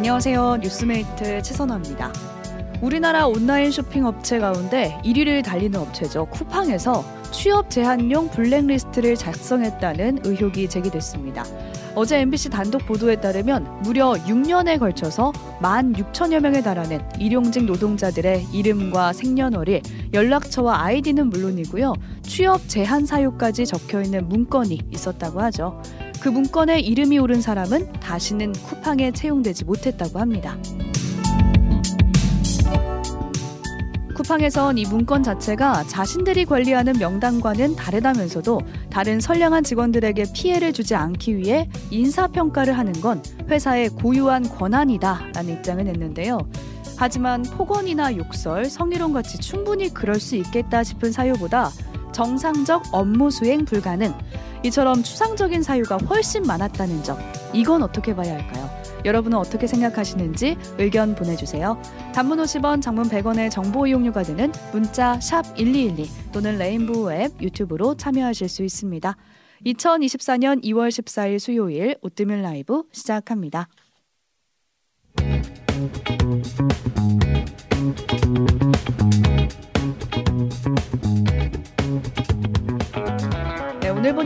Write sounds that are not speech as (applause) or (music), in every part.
안녕하세요. 뉴스메이트 최선화입니다. 우리나라 온라인 쇼핑 업체 가운데 1위를 달리는 업체죠. 쿠팡에서 취업 제한용 블랙리스트를 작성했다는 의혹이 제기됐습니다. 어제 MBC 단독 보도에 따르면 무려 6년에 걸쳐서 1만 6천여 명에 달하는 일용직 노동자들의 이름과 생년월일, 연락처와 아이디는 물론이고요. 취업 제한 사유까지 적혀 있는 문건이 있었다고 하죠. 그 문건에 이름이 오른 사람은 다시는 쿠팡에 채용되지 못했다고 합니다. 쿠팡에선 이 문건 자체가 자신들이 관리하는 명단과는 다르다면서도 다른 선량한 직원들에게 피해를 주지 않기 위해 인사평가를 하는 건 회사의 고유한 권한이다 라는 입장을 냈는데요. 하지만 폭언이나 욕설, 성희롱 같이 충분히 그럴 수 있겠다 싶은 사유보다 정상적 업무 수행 불가능, 이처럼 추상적인 사유가 훨씬 많았다는 점, 이건 어떻게 봐야 할까요? 여러분은 어떻게 생각하시는지 의견 보내주세요. 단문 50원, 장문 100원의 정보 이용료가 되는 문자 1212 또는 레인보우 앱 유튜브로 참여하실 수 있습니다. 2024년 2월 14일 수요일 오뜨밀 라이브 시작합니다.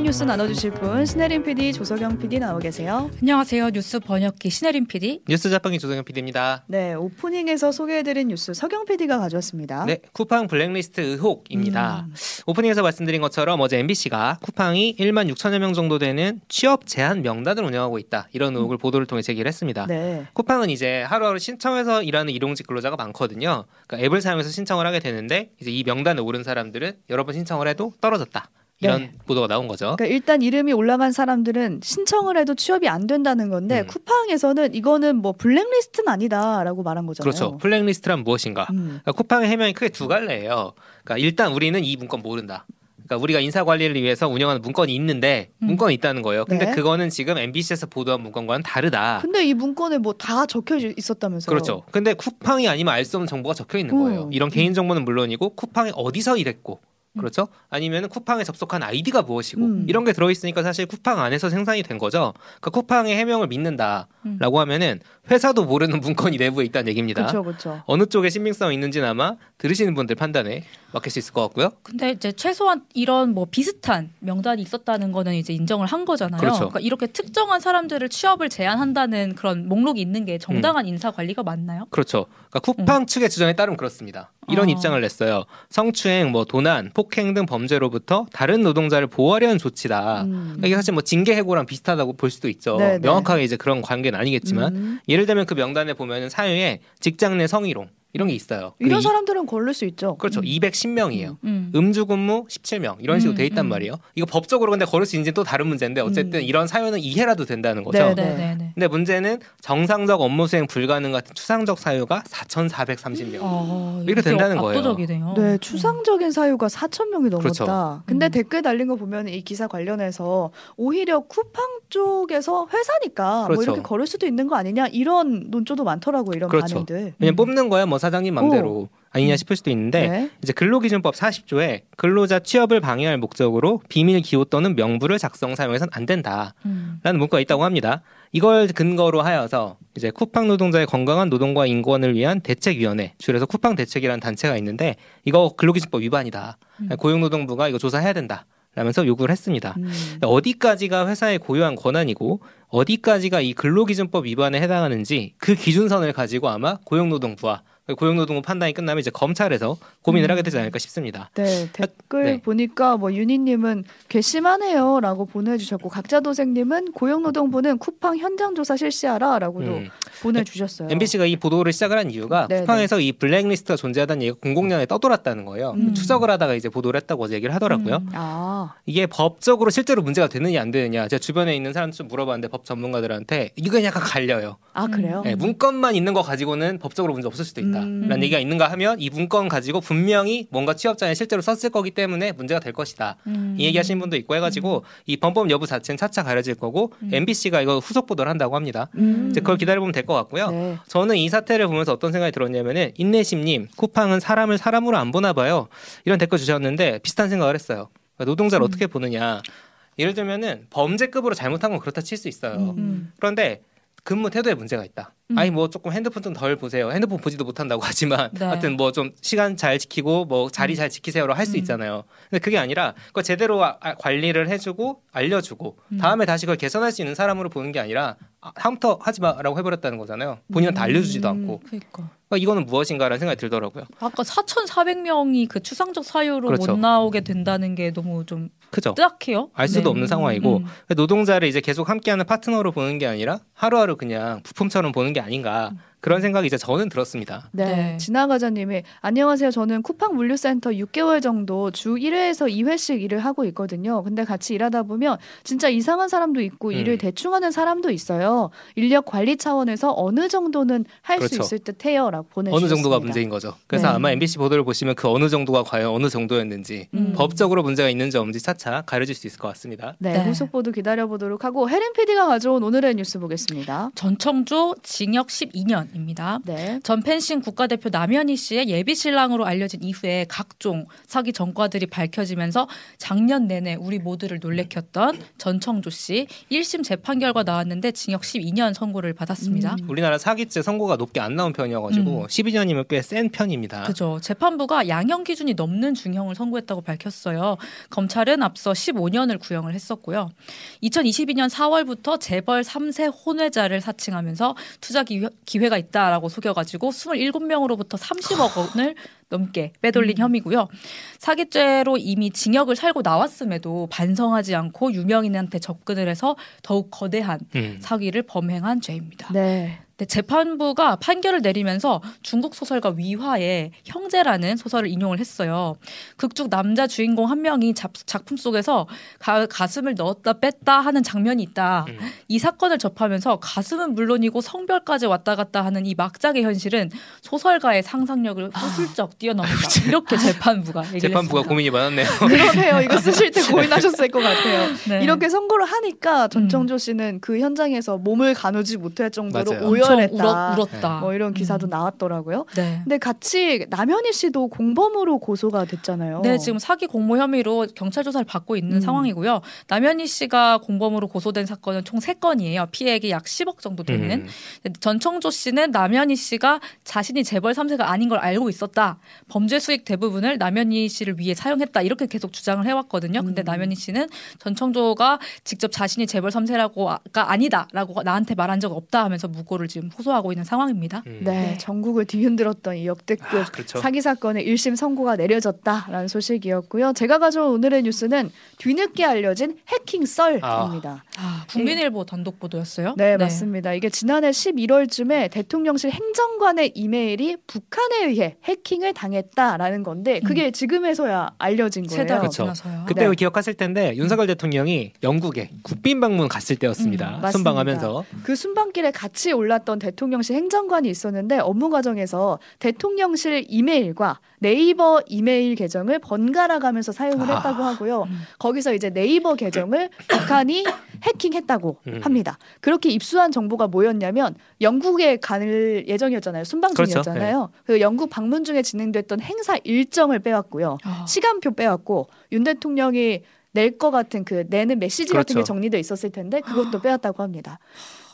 뉴스 나눠주실 분 신혜림 PD, 조석영 PD 나오 계세요. 안녕하세요. 뉴스 번역기 신혜림 PD. 뉴스 자판기 조석영 PD입니다. 네, 오프닝에서 소개해드린 뉴스 석영 PD가 가져왔습니다. 네, 쿠팡 블랙리스트 의혹입니다. 음. 오프닝에서 말씀드린 것처럼 어제 MBC가 쿠팡이 1만 6천여 명 정도 되는 취업 제한 명단을 운영하고 있다 이런 의혹을 음. 보도를 통해 제기를 했습니다. 네. 쿠팡은 이제 하루하루 신청해서 일하는 일용직 근로자가 많거든요. 그러니까 앱을 사용해서 신청을 하게 되는데 이제 이 명단에 오른 사람들은 여러 번 신청을 해도 떨어졌다. 이런 네. 보도가 나온 거죠. 그러니까 일단 이름이 올라간 사람들은 신청을 해도 취업이 안 된다는 건데 음. 쿠팡에서는 이거는 뭐 블랙리스트는 아니다라고 말한 거잖아요. 그렇죠. 블랙리스트란 무엇인가? 음. 그러니까 쿠팡의 해명이 크게 두 갈래예요. 그러니까 일단 우리는 이 문건 모른다. 그러니까 우리가 인사 관리를 위해서 운영하는 문건이 있는데 음. 문건이 있다는 거예요. 근데 네. 그거는 지금 MBC에서 보도한 문건과는 다르다. 근데 이 문건에 뭐 다 적혀 있었다면서요? 그렇죠. 근데 쿠팡이 아니면 알 수 없는 정보가 적혀 있는 거예요. 음. 이런 개인 정보는 물론이고 쿠팡이 어디서 일했고 음. 그렇죠? 아니면 쿠팡에 접속한 아이디가 무엇이고 음. 이런 게 들어있으니까 사실 쿠팡 안에서 생산이 된 거죠. 그러니까 쿠팡의 해명을 믿는다라고 음. 하면은 회사도 모르는 문건이 내부에 있다는 얘기입니다. 그쵸, 그쵸. 어느 쪽에 신빙성 있는지는 아마 들으시는 분들 판단에 맡길 수 있을 것 같고요. 근데 이제 최소한 이런 뭐 비슷한 명단이 있었다는 거는 이제 인정을 한 거잖아요. 그렇죠. 그러니까 이렇게 특정한 사람들을 취업을 제한한다는 그런 목록이 있는 게 정당한 음. 인사 관리가 맞나요? 그렇죠. 그러니까 쿠팡 음. 측의 주장에 따르면 그렇습니다. 이런 아. 입장을 냈어요. 성추행, 뭐 도난, 폭행 등 범죄로부터 다른 노동자를 보호하려는 조치다. 음. 그러니까 이게 사실 뭐 징계 해고랑 비슷하다고 볼 수도 있죠. 네네. 네. 명확하게 이제 그런 관계는 아니겠지만 음. 예를 들면 그 명단에 보면은 사유에 직장 내 성희롱 이런 게 있어요. 이런 사람들은 걸릴 수 있죠. 그렇죠. 음. 210명이에요. 음. 주 근무 17명 이런 식으로 음, 돼 있단 음. 말이에요. 이거 법적으로 근데 걸을 수 있는지 또 다른 문제인데 어쨌든 음. 이런 사유는 이해라도 된다는 거죠. 네, 네, 네, 네. 근데 문제는 정상적 업무 수행 불가능 같은 추상적 사유가 4,430명 아, 이렇게 된다는 압도적이네요. 거예요. 네, 추상적인 사유가 4,000명이 넘었다. 그렇죠. 근데 댓글 달린 거 보면 이 기사 관련해서 오히려 쿠팡 쪽에서 회사니까 뭐 그렇죠. 뭐 이렇게 걸을 수도 있는 거 아니냐 이런 논조도 많더라고 이런 그렇죠. 반응들. 그냥 뽑는 거야 뭐 사장님 맘대로 오. 아니냐 싶을 수도 있는데 네. 이제 근로기준법 40조에 근로자 취업을 방해할 목적으로 비밀 기호 또는 명부를 작성 사용해서는 안 된다라는 음. 문구가 있다고 합니다. 이걸 근거로 하여서 이제 쿠팡 노동자의 건강한 노동과 인권을 위한 대책위원회 줄여서 쿠팡 대책이라는 단체가 있는데 이거 근로기준법 위반이다. 음. 고용노동부가 이거 조사해야 된다. 라면서 요구를 했습니다. 음. 어디까지가 회사의 고유한 권한이고 어디까지가 이 근로기준법 위반에 해당하는지 그 기준선을 가지고 아마 고용노동부와 고용노동부 판단이 끝나면 이제 검찰에서 고민을 음. 하게 되지 않을까 싶습니다. 네 댓글 네. 보니까 뭐 윤희님은 괘씸하네요라고 보내주셨고 각자도생님은 고용노동부는 쿠팡 현장 조사 실시하라라고도 음. 보내주셨어요. MBC가 이 보도를 시작을 한 이유가 네, 쿠팡에서 네. 이 블랙리스트가 존재하다는 얘기가 공공연하게 떠돌았다는 거예요. 음. 추적을 하다가 이제 보도를 했다고 얘기를 하더라고요. 음. 아. 이게 법적으로 실제로 문제가 되느냐 안 되느냐 제가 주변에 있는 사람들 좀 물어봤는데 법 전문가들한테 이건 약간 갈려요. 아 그래요? 네, 문건만 있는 거 가지고는 법적으로 문제 없을 수도 있다. 있다라는 음. 얘기가 있는가 하면 이 문건 가지고 분명히 뭔가 취업자에 실제로 썼을 거기 때문에 문제가 될 것이다. 음. 이 얘기하시는 분도 있고 해가지고 음. 이 범법 여부 자체는 차차 가려질 거고 MBC가 음. 이거 후속 보도를 한다고 합니다. 음. 이제 그걸 기다려보면 될 것 같고요. 네. 저는 이 사태를 보면서 어떤 생각이 들었냐면은 인내심님 쿠팡은 사람을 사람으로 안 보나 봐요. 이런 댓글 주셨는데 비슷한 생각을 했어요. 그러니까 노동자를 어떻게 보느냐. 예를 들면은 범죄급으로 잘못한 건 그렇다 칠 수 있어요. 그런데 근무 태도에 문제가 있다. 음. 아니 뭐 조금 핸드폰 좀 덜 보세요. 핸드폰 보지도 못한다고 (laughs) 하지만 네. 하여튼 뭐 좀 시간 잘 지키고 뭐 자리 음. 잘 지키세요로 할수 음. 있잖아요. 근데 그게 아니라 그거 제대로 아, 관리를 해주고 알려주고 음. 다음에 다시 그걸 개선할 수 있는 사람으로 보는 게 아니라 아, 다음부터 하지 마라고 해버렸다는 거잖아요. 본인은 다 알려주지도 않고. 그러니까. 그러니까 이거는 무엇인가라는 생각이 들더라고요. 아까 4,400명이 그 추상적 사유로 그렇죠. 못 나오게 된다는 게 너무 좀 그죠. 뜨악해요. 알 수도 네. 없는 상황이고 음. 노동자를 이제 계속 함께하는 파트너로 보는 게 아니라 하루하루 그냥 부품처럼 보는 게 아닌가. 음. 그런 생각이 이제 저는 들었습니다. 네. 네. 진화가자님이 안녕하세요. 저는 쿠팡 물류센터 6개월 정도 주 1회에서 2회씩 일을 하고 있거든요. 근데 같이 일하다 보면 진짜 이상한 사람도 있고 음. 일을 대충 하는 사람도 있어요. 인력 관리 차원에서 어느 정도는 할수 그렇죠. 있을 듯해요 라고 보내주셨습니다. 어느 정도가 문제인 거죠. 그래서 네. 아마 MBC 보도를 보시면 그 어느 정도가 과연 어느 정도였는지 음. 법적으로 문제가 있는지 없는지 차차 가려질 수 있을 것 같습니다. 네, 네. 후속 보도 기다려 보도록 하고 해린 PD가 가져온 오늘의 뉴스 보겠습니다. 전청조 징역 12년 입니다. 네. 전 펜싱 국가대표 남현희 씨의 예비 신랑으로 알려진 이후에 각종 사기 전과들이 밝혀지면서 작년 내내 우리 모두를 놀래켰던 전청조 씨 1심 재판 결과 나왔는데 징역 12년 선고를 받았습니다. 음. 우리나라 사기죄 선고가 높게 안 나온 편이어가지고 음. 12년이면 꽤 센 편입니다. 그죠. 재판부가 양형 기준이 넘는 중형을 선고했다고 밝혔어요. 검찰은 앞서 15년을 구형을 했었고요. 2022년 4월부터 재벌 3세 혼외자를 사칭하면서 투자 기회가 있다라고 속여가지고 27명으로부터 30억 원을 넘게 빼돌린 음. 혐의고요. 사기죄로 이미 징역을 살고 나왔음에도 반성하지 않고 유명인한테 접근을 해서 더욱 거대한 음. 사기를 범행한 죄입니다. 네. 네, 재판부가 판결을 내리면서 중국 소설가 위화의 형제라는 소설을 인용을 했어요. 극중 남자 주인공 한 명이 작, 품 속에서 가, 슴을 넣었다 뺐다 하는 장면이 있다. 음. 이 사건을 접하면서 가슴은 물론이고 성별까지 왔다 갔다 하는 이 막장의 현실은 소설가의 상상력을 아. 뛰어넘는다. 이렇게 재판부가 재판부가 했습니다. 고민이 많았네요. (laughs) 그러네요. 이거 쓰실 때 고민하셨을 것 같아요. (laughs) 네. 이렇게 선고를 하니까 전청조 씨는 그 현장에서 몸을 가누지 못할 정도로 오열 오열했다. 울었, 뭐 이런 기사도 음. 나왔더라고요. 네. 근데 같이 남현희 씨도 공범으로 고소가 됐잖아요. 네, 지금 사기 공모 혐의로 경찰 조사를 받고 있는 음. 상황이고요. 남현희 씨가 공범으로 고소된 사건은 총 3건이에요. 피해액이 약 10억 정도 되는. 음. 전청조 씨는 남현희 씨가 자신이 재벌 3세가 아닌 걸 알고 있었다. 범죄 수익 대부분을 남현희 씨를 위해 사용했다. 이렇게 계속 주장을 해왔거든요. 근데 음. 남현희 씨는 전청조가 직접 자신이 재벌 3세라고가 아니다라고 나한테 말한 적 없다 하면서 무고를 지금 호소하고 있는 상황입니다. 음. 네, 네, 전국을 뒤흔들었던 이 역대급 아, 그렇죠. 사기 사건의 1심 선고가 내려졌다라는 소식이었고요. 제가 가져온 오늘의 뉴스는 뒤늦게 알려진 해킹 썰입니다. 아, 아 국민일보 단독 보도였어요? 네, 네, 맞습니다. 이게 지난해 11월쯤에 대통령실 행정관의 이메일이 북한에 의해 해킹을 당했다라는 건데 그게 음. 지금에서야 알려진 거예요. 그렇죠. 그때 네. 기억하실 텐데 윤석열 대통령이 영국에 국빈 방문 갔을 때였습니다. 음, 순방하면서 그 순방길에 같이 올랐 던 어떤 대통령실 행정관이 있었는데 업무 과정에서 대통령실 이메일과 네이버 이메일 계정을 번갈아 가면서 사용을 아. 했다고 하고요. 음. 거기서 이제 네이버 계정을 북한이 해킹했다고 음. 합니다. 그렇게 입수한 정보가 뭐였냐면 영국에 갈 예정이었잖아요. 순방. 중이었잖아요. 그렇죠. 네. 그 영국 방문 중에 진행됐던 행사 일정을 빼왔고요. 아. 시간표 빼왔고 윤 대통령이 낼 것 같은 그 내는 메시지 그렇죠. 같은 게 그렇죠. 정리돼 있었을 텐데 그것도 빼왔다고 합니다.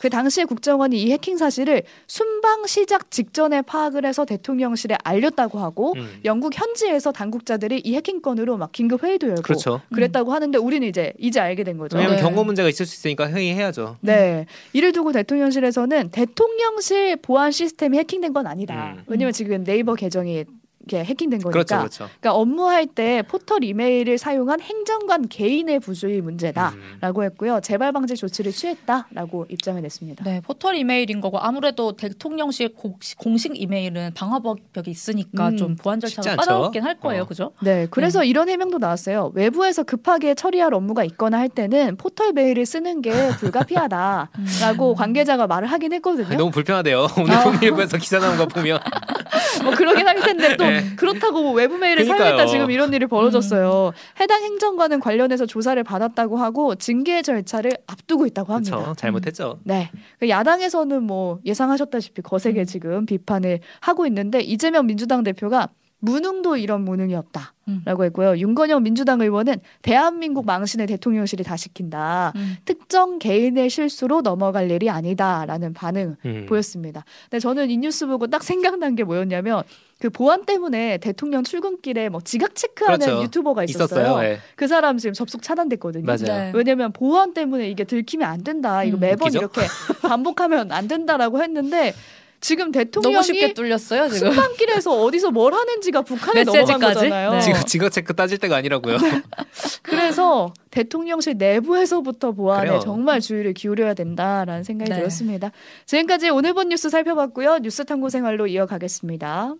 그 당시에 국정원이 이 해킹 사실을 순방 시작 직전에 파악을 해서 대통령실에 알렸다고 하고 음. 영국 현지에서 당국자들이 이 해킹 건으로 막 긴급 회의도 열고 그렇죠. 그랬다고 음. 하는데 우리는 이제 이제 알게 된 거죠. 왜냐하면 네. 경고 문제가 있을 수 있으니까 회의해야죠. 네. 이를 두고 대통령실에서는 대통령실 보안 시스템이 해킹된 건 아니다. 음. 왜냐면 지금 네이버 계정이 이렇게 해킹된 거니까. 그렇죠, 그렇죠. 그러니까 업무할 때 포털 이메일을 사용한 행정관 개인의 부주의 문제다라고 음. 했고요. 재발 방지 조치를 취했다라고 입장을 냈습니다. 네, 포털 이메일인 거고 아무래도 대통령실 공식 이메일은 방화벽이 있으니까 음. 좀 보안 절차가 까다롭긴 할 거예요, 어. 그죠? 네, 그래서 네. 이런 해명도 나왔어요. 외부에서 급하게 처리할 업무가 있거나 할 때는 포털 메일을 쓰는 게 (laughs) 불가피하다라고 음. 관계자가 말을 하긴 했거든요. 아, 너무 불편하대요. 오늘 아. 일부에서 기사 나온 거 보면. (laughs) 뭐 그러긴 할 텐데 또 네. (laughs) 그렇다고 뭐 외부 메일을 그러니까요. 사용했다 지금 이런 일이 벌어졌어요. 음. 해당 행정관은 관련해서 조사를 받았다고 하고 징계 절차를 앞두고 있다고 합니다. 그쵸, 잘못했죠. 음. 네. 그 야당에서는 뭐 예상하셨다시피 거세게 음. 지금 비판을 하고 있는데 이재명 민주당 대표가 무능도 이런 무능이 없다. 라고 했고요. 윤건영 민주당 의원은 대한민국 망신의 대통령실이 다 시킨다. 음. 특정 개인의 실수로 넘어갈 일이 아니다라는 반응 음. 보였습니다. 근데 저는 이 뉴스 보고 딱 생각난 게 뭐였냐면 그 보안 때문에 대통령 출근길에 뭐 지각 체크하는 그렇죠. 유튜버가 있었어요. 있었어요. 네. 그 사람 지금 접속 차단됐거든요. 네. 왜냐면 보안 때문에 이게 들키면 안 된다. 이거 음, 매번 웃기죠? 이렇게 반복하면 안 된다라고 했는데 지금 대통령이 너무 쉽게 뚫렸어요 지금 순방길에서 어디서 뭘 하는지가 북한에 넘어간 거잖아요. 네. 지금 지거 체크 따질 때가 아니라고요. 그래서 대통령실 내부에서부터 보안에 그래요. 정말 주의를 기울여야 된다라는 생각이 네. 들었습니다. 지금까지 오늘 본 뉴스 살펴봤고요. 뉴스 탐구 생활로 이어가겠습니다.